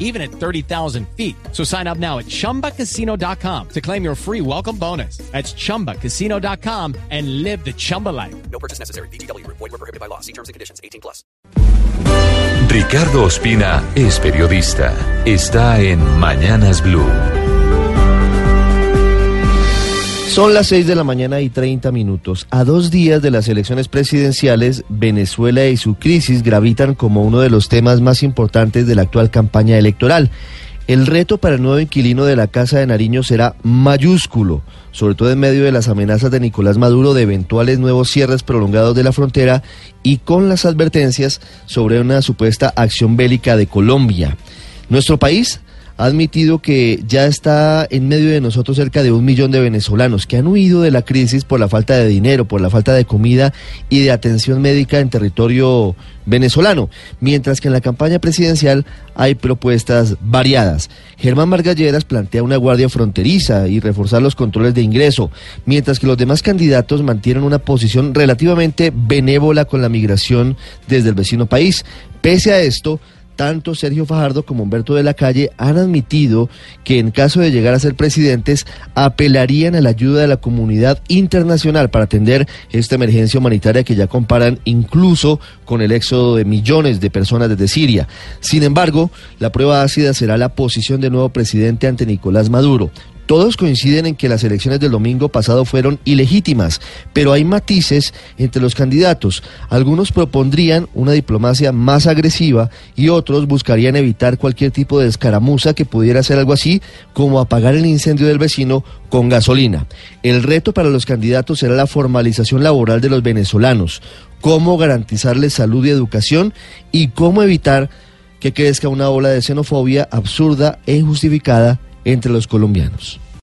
even at 30,000 feet. So sign up now at chumbacasino.com to claim your free welcome bonus. That's chumbacasino.com and live the Chumba life. No purchase necessary. BGW. Void were prohibited by law. See terms and conditions. 18 plus. Ricardo Ospina es periodista. Está en Mañanas Blue. Son las 6 de la mañana y 30 minutos. A dos días de las elecciones presidenciales, Venezuela y su crisis gravitan como uno de los temas más importantes de la actual campaña electoral. El reto para el nuevo inquilino de la Casa de Nariño será mayúsculo, sobre todo en medio de las amenazas de Nicolás Maduro de eventuales nuevos cierres prolongados de la frontera y con las advertencias sobre una supuesta acción bélica de Colombia. Nuestro país ha admitido que ya está en medio de nosotros cerca de un millón de venezolanos que han huido de la crisis por la falta de dinero, por la falta de comida y de atención médica en territorio venezolano, mientras que en la campaña presidencial hay propuestas variadas. Germán Margalleras plantea una guardia fronteriza y reforzar los controles de ingreso, mientras que los demás candidatos mantienen una posición relativamente benévola con la migración desde el vecino país. Pese a esto, tanto Sergio Fajardo como Humberto de la Calle han admitido que en caso de llegar a ser presidentes apelarían a la ayuda de la comunidad internacional para atender esta emergencia humanitaria que ya comparan incluso con el éxodo de millones de personas desde Siria. Sin embargo, la prueba ácida será la posición del nuevo presidente ante Nicolás Maduro. Todos coinciden en que las elecciones del domingo pasado fueron ilegítimas, pero hay matices entre los candidatos. Algunos propondrían una diplomacia más agresiva y otros buscarían evitar cualquier tipo de escaramuza que pudiera ser algo así como apagar el incendio del vecino con gasolina. El reto para los candidatos será la formalización laboral de los venezolanos, cómo garantizarles salud y educación y cómo evitar que crezca una ola de xenofobia absurda e injustificada entre los colombianos.